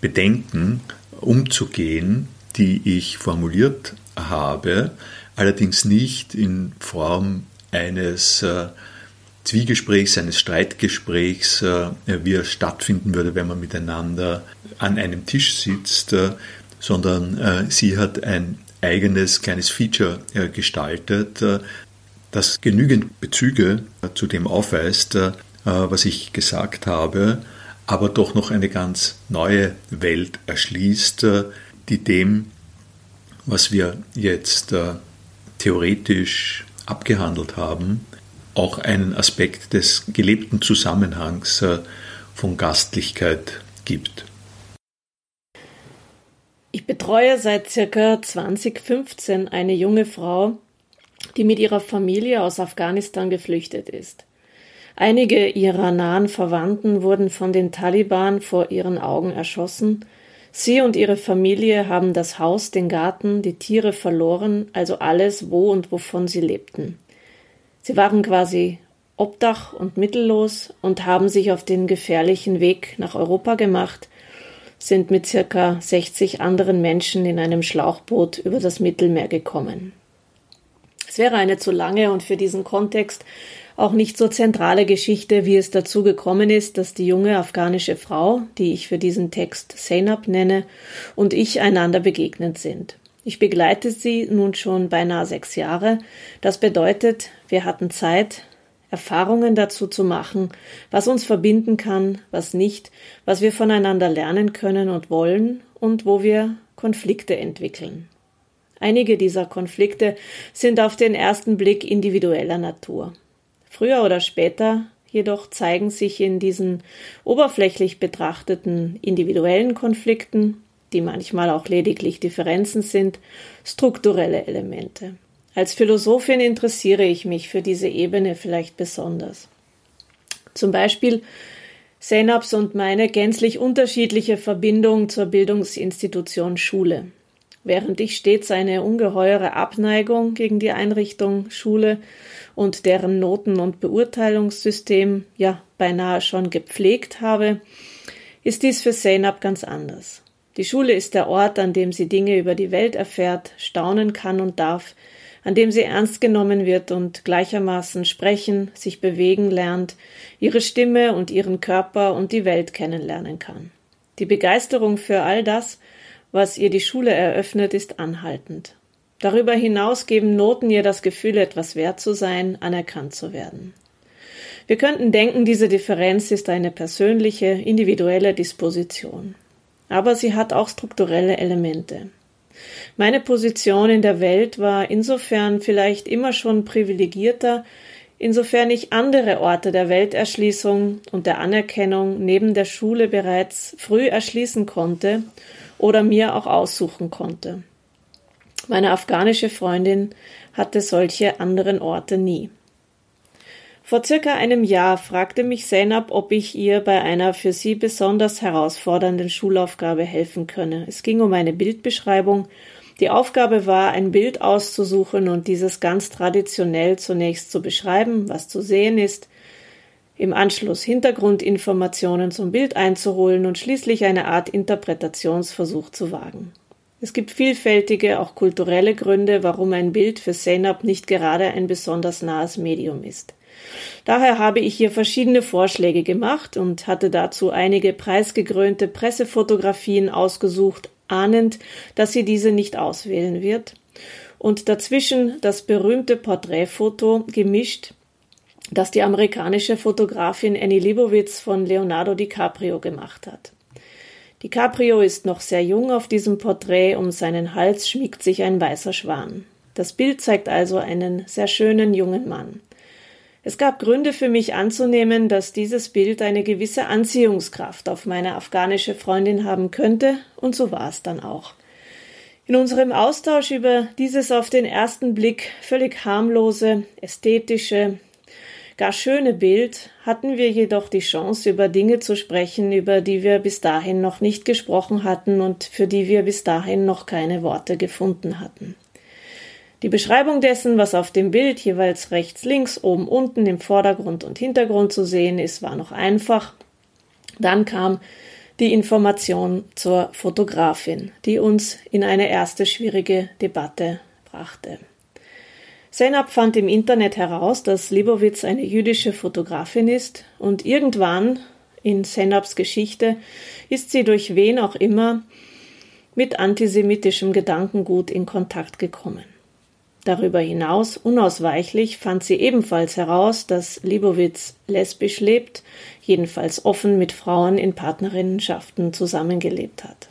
Speaker 2: Bedenken umzugehen, die ich formuliert habe, allerdings nicht in Form eines äh, Zwiegesprächs, eines Streitgesprächs, äh, wie er stattfinden würde, wenn man miteinander an einem Tisch sitzt, äh, sondern äh, sie hat ein eigenes kleines Feature äh, gestaltet, äh, das genügend Bezüge zu dem aufweist, was ich gesagt habe, aber doch noch eine ganz neue Welt erschließt, äh, die dem, was wir jetzt äh, theoretisch abgehandelt haben, auch einen Aspekt des gelebten Zusammenhangs äh, von Gastlichkeit gibt.
Speaker 4: Ich betreue seit circa 2015 eine junge Frau, die mit ihrer Familie aus Afghanistan geflüchtet ist. Einige ihrer nahen Verwandten wurden von den Taliban vor ihren Augen erschossen. Sie und ihre Familie haben das Haus, den Garten, die Tiere verloren, also alles, wo und wovon sie lebten. Sie waren quasi obdach und mittellos und haben sich auf den gefährlichen Weg nach Europa gemacht, sind mit circa 60 anderen Menschen in einem Schlauchboot über das Mittelmeer gekommen. Es wäre eine zu lange und für diesen Kontext auch nicht so zentrale Geschichte, wie es dazu gekommen ist, dass die junge afghanische Frau, die ich für diesen Text Zainab nenne, und ich einander begegnet sind. Ich begleite sie nun schon beinahe sechs Jahre. Das bedeutet, wir hatten Zeit, Erfahrungen dazu zu machen, was uns verbinden kann, was nicht, was wir voneinander lernen können und wollen und wo wir Konflikte entwickeln. Einige dieser Konflikte sind auf den ersten Blick individueller Natur. Früher oder später jedoch zeigen sich in diesen oberflächlich betrachteten individuellen Konflikten, die manchmal auch lediglich Differenzen sind, strukturelle Elemente. Als Philosophin interessiere ich mich für diese Ebene vielleicht besonders. Zum Beispiel Senabs und meine gänzlich unterschiedliche Verbindung zur Bildungsinstitution Schule. Während ich stets eine ungeheure Abneigung gegen die Einrichtung Schule und deren Noten- und Beurteilungssystem ja beinahe schon gepflegt habe, ist dies für Zainab ganz anders. Die Schule ist der Ort, an dem sie Dinge über die Welt erfährt, staunen kann und darf, an dem sie ernst genommen wird und gleichermaßen sprechen, sich bewegen lernt, ihre Stimme und ihren Körper und die Welt kennenlernen kann. Die Begeisterung für all das, was ihr die Schule eröffnet, ist anhaltend. Darüber hinaus geben Noten ihr das Gefühl, etwas wert zu sein, anerkannt zu werden. Wir könnten denken, diese Differenz ist eine persönliche, individuelle Disposition. Aber sie hat auch strukturelle Elemente. Meine Position in der Welt war insofern vielleicht immer schon privilegierter, insofern ich andere Orte der Welterschließung und der Anerkennung neben der Schule bereits früh erschließen konnte oder mir auch aussuchen konnte. Meine afghanische Freundin hatte solche anderen Orte nie. Vor circa einem Jahr fragte mich Zainab, ob ich ihr bei einer für sie besonders herausfordernden Schulaufgabe helfen könne. Es ging um eine Bildbeschreibung. Die Aufgabe war, ein Bild auszusuchen und dieses ganz traditionell zunächst zu beschreiben, was zu sehen ist, im Anschluss Hintergrundinformationen zum Bild einzuholen und schließlich eine Art Interpretationsversuch zu wagen. Es gibt vielfältige, auch kulturelle Gründe, warum ein Bild für Zainab nicht gerade ein besonders nahes Medium ist. Daher habe ich ihr verschiedene Vorschläge gemacht und hatte dazu einige preisgekrönte Pressefotografien ausgesucht, ahnend, dass sie diese nicht auswählen wird, und dazwischen das berühmte Porträtfoto gemischt, das die amerikanische Fotografin Annie Leibovitz von Leonardo DiCaprio gemacht hat. DiCaprio ist noch sehr jung auf diesem Porträt, um seinen Hals schmiegt sich ein weißer Schwan. Das Bild zeigt also einen sehr schönen jungen Mann. Es gab Gründe für mich anzunehmen, dass dieses Bild eine gewisse Anziehungskraft auf meine afghanische Freundin haben könnte, und so war es dann auch. In unserem Austausch über dieses auf den ersten Blick völlig harmlose, ästhetische, gar schöne Bild hatten wir jedoch die Chance, über Dinge zu sprechen, über die wir bis dahin noch nicht gesprochen hatten und für die wir bis dahin noch keine Worte gefunden hatten. Die Beschreibung dessen, was auf dem Bild jeweils rechts, links, oben, unten im Vordergrund und Hintergrund zu sehen ist, war noch einfach. Dann kam die Information zur Fotografin, die uns in eine erste schwierige Debatte brachte. Senab fand im Internet heraus, dass Libowitz eine jüdische Fotografin ist und irgendwann in Senabs Geschichte ist sie durch wen auch immer mit antisemitischem Gedankengut in Kontakt gekommen. Darüber hinaus unausweichlich fand sie ebenfalls heraus, dass Libowitz lesbisch lebt, jedenfalls offen mit Frauen in Partnerinnenschaften zusammengelebt hat.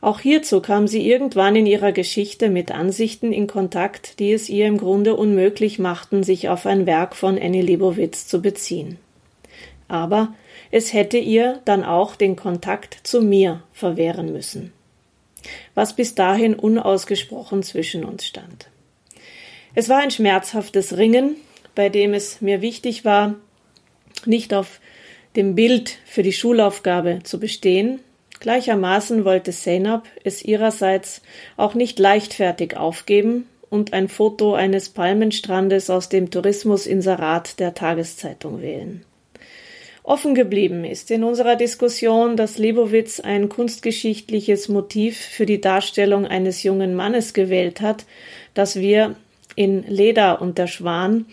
Speaker 4: Auch hierzu kam sie irgendwann in ihrer Geschichte mit Ansichten in Kontakt, die es ihr im Grunde unmöglich machten, sich auf ein Werk von Annie Libowitz zu beziehen. Aber es hätte ihr dann auch den Kontakt zu mir verwehren müssen, was bis dahin unausgesprochen zwischen uns stand. Es war ein schmerzhaftes Ringen, bei dem es mir wichtig war, nicht auf dem Bild für die Schulaufgabe zu bestehen. Gleichermaßen wollte Seinab es ihrerseits auch nicht leichtfertig aufgeben und ein Foto eines Palmenstrandes aus dem Tourismusinserat der Tageszeitung wählen. Offen geblieben ist in unserer Diskussion, dass Lebowitz ein kunstgeschichtliches Motiv für die Darstellung eines jungen Mannes gewählt hat, das wir in Leder und der Schwan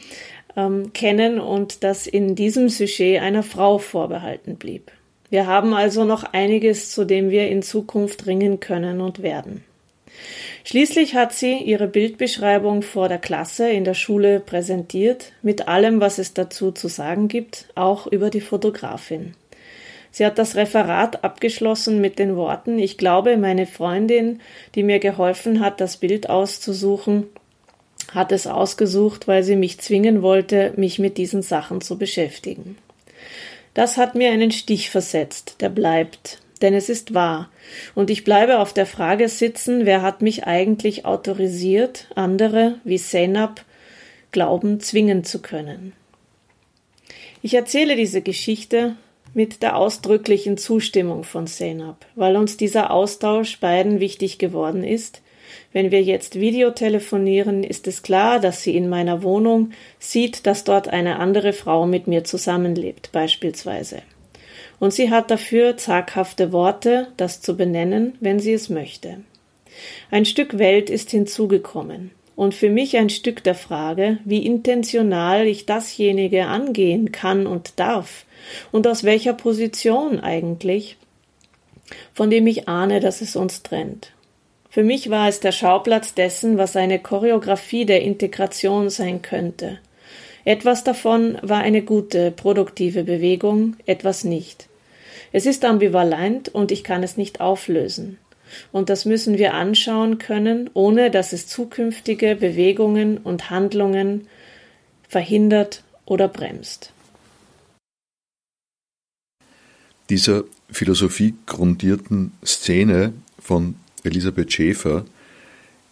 Speaker 4: ähm, kennen und das in diesem Sujet einer Frau vorbehalten blieb. Wir haben also noch einiges, zu dem wir in Zukunft ringen können und werden. Schließlich hat sie ihre Bildbeschreibung vor der Klasse in der Schule präsentiert, mit allem, was es dazu zu sagen gibt, auch über die Fotografin. Sie hat das Referat abgeschlossen mit den Worten Ich glaube, meine Freundin, die mir geholfen hat, das Bild auszusuchen, hat es ausgesucht, weil sie mich zwingen wollte, mich mit diesen Sachen zu beschäftigen. Das hat mir einen Stich versetzt, der bleibt, denn es ist wahr, und ich bleibe auf der Frage sitzen, wer hat mich eigentlich autorisiert, andere, wie Senab, glauben, zwingen zu können. Ich erzähle diese Geschichte mit der ausdrücklichen Zustimmung von Senab, weil uns dieser Austausch beiden wichtig geworden ist, wenn wir jetzt Videotelefonieren, ist es klar, dass sie in meiner Wohnung sieht, dass dort eine andere Frau mit mir zusammenlebt, beispielsweise. Und sie hat dafür zaghafte Worte, das zu benennen, wenn sie es möchte. Ein Stück Welt ist hinzugekommen und für mich ein Stück der Frage, wie intentional ich dasjenige angehen kann und darf und aus welcher Position eigentlich, von dem ich ahne, dass es uns trennt. Für mich war es der Schauplatz dessen, was eine Choreografie der Integration sein könnte. Etwas davon war eine gute, produktive Bewegung, etwas nicht. Es ist ambivalent und ich kann es nicht auflösen. Und das müssen wir anschauen können, ohne dass es zukünftige Bewegungen und Handlungen verhindert oder bremst.
Speaker 2: Dieser Philosophie grundierten Szene von Elisabeth Schäfer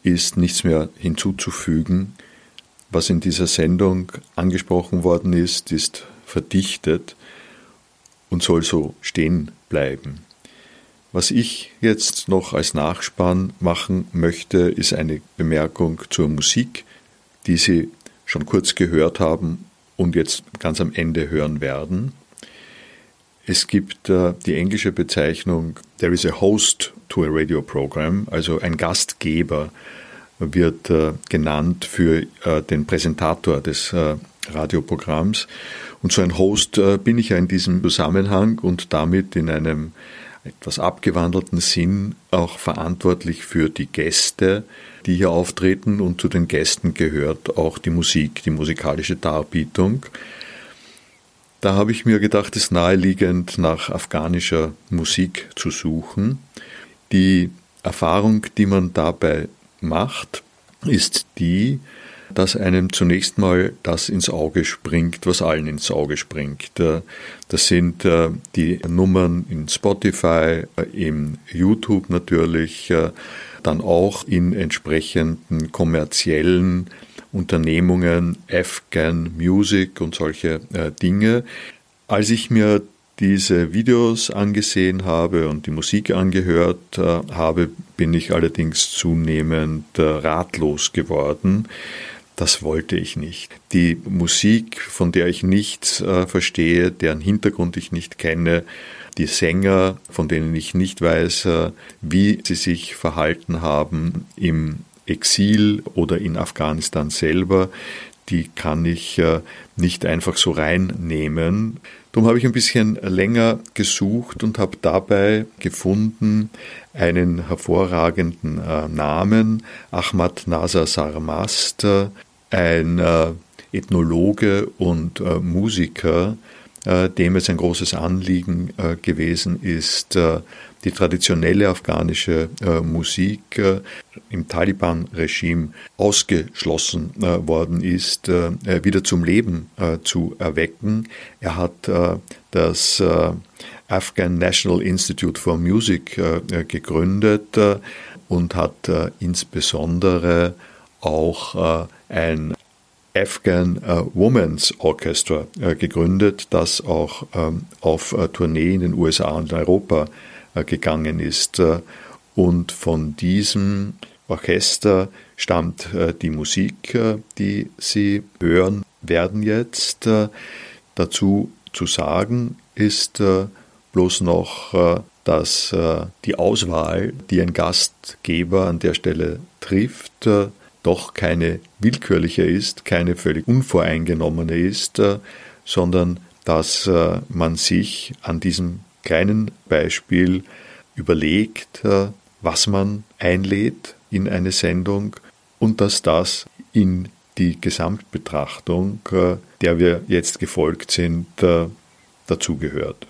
Speaker 2: ist nichts mehr hinzuzufügen. Was in dieser Sendung angesprochen worden ist, ist verdichtet und soll so stehen bleiben. Was ich jetzt noch als Nachspann machen möchte, ist eine Bemerkung zur Musik, die Sie schon kurz gehört haben und jetzt ganz am Ende hören werden. Es gibt äh, die englische Bezeichnung There is a host to a radio program, also ein Gastgeber wird äh, genannt für äh, den Präsentator des äh, Radioprogramms. Und so ein Host äh, bin ich ja in diesem Zusammenhang und damit in einem etwas abgewandelten Sinn auch verantwortlich für die Gäste, die hier auftreten und zu den Gästen gehört auch die Musik, die musikalische Darbietung. Da habe ich mir gedacht, es naheliegend, nach afghanischer Musik zu suchen. Die Erfahrung, die man dabei macht, ist die, dass einem zunächst mal das ins Auge springt, was allen ins Auge springt. Äh, das sind äh, die Nummern in Spotify, äh, im YouTube natürlich, dann auch in entsprechenden kommerziellen Unternehmungen, Afghan Music und solche Dinge. Als ich mir diese Videos angesehen habe und die Musik angehört habe, bin ich allerdings zunehmend ratlos geworden, das wollte ich nicht. Die Musik, von der ich nichts äh, verstehe, deren Hintergrund ich nicht kenne, die Sänger, von denen ich nicht weiß, äh, wie sie sich verhalten haben im Exil oder in Afghanistan selber, die kann ich äh, nicht einfach so reinnehmen. Darum habe ich ein bisschen länger gesucht und habe dabei gefunden einen hervorragenden äh, Namen, Ahmad Nazar Sarmast, ein äh, Ethnologe und Musiker, dem es ein großes Anliegen gewesen ist, die traditionelle afghanische Musik im Taliban-Regime ausgeschlossen worden ist, wieder zum Leben zu erwecken. Er hat das Afghan National Institute for Music gegründet und hat insbesondere auch ein Afghan äh, Women's Orchestra äh, gegründet, das auch ähm, auf äh, Tournee in den USA und Europa gegangen ist. Und von diesem Orchester stammt die Musik, die Sie hören werden jetzt. Dazu zu sagen ist bloß noch, dass die Auswahl, die ein Gastgeber an der Stelle trifft, doch keine willkürliche ist, keine völlig unvoreingenommene ist, äh, sondern dass äh, man sich an diesem kleinen Beispiel überlegt, äh, was man einlädt in eine Sendung und dass das in die Gesamtbetrachtung, der wir jetzt gefolgt sind, dazugehört.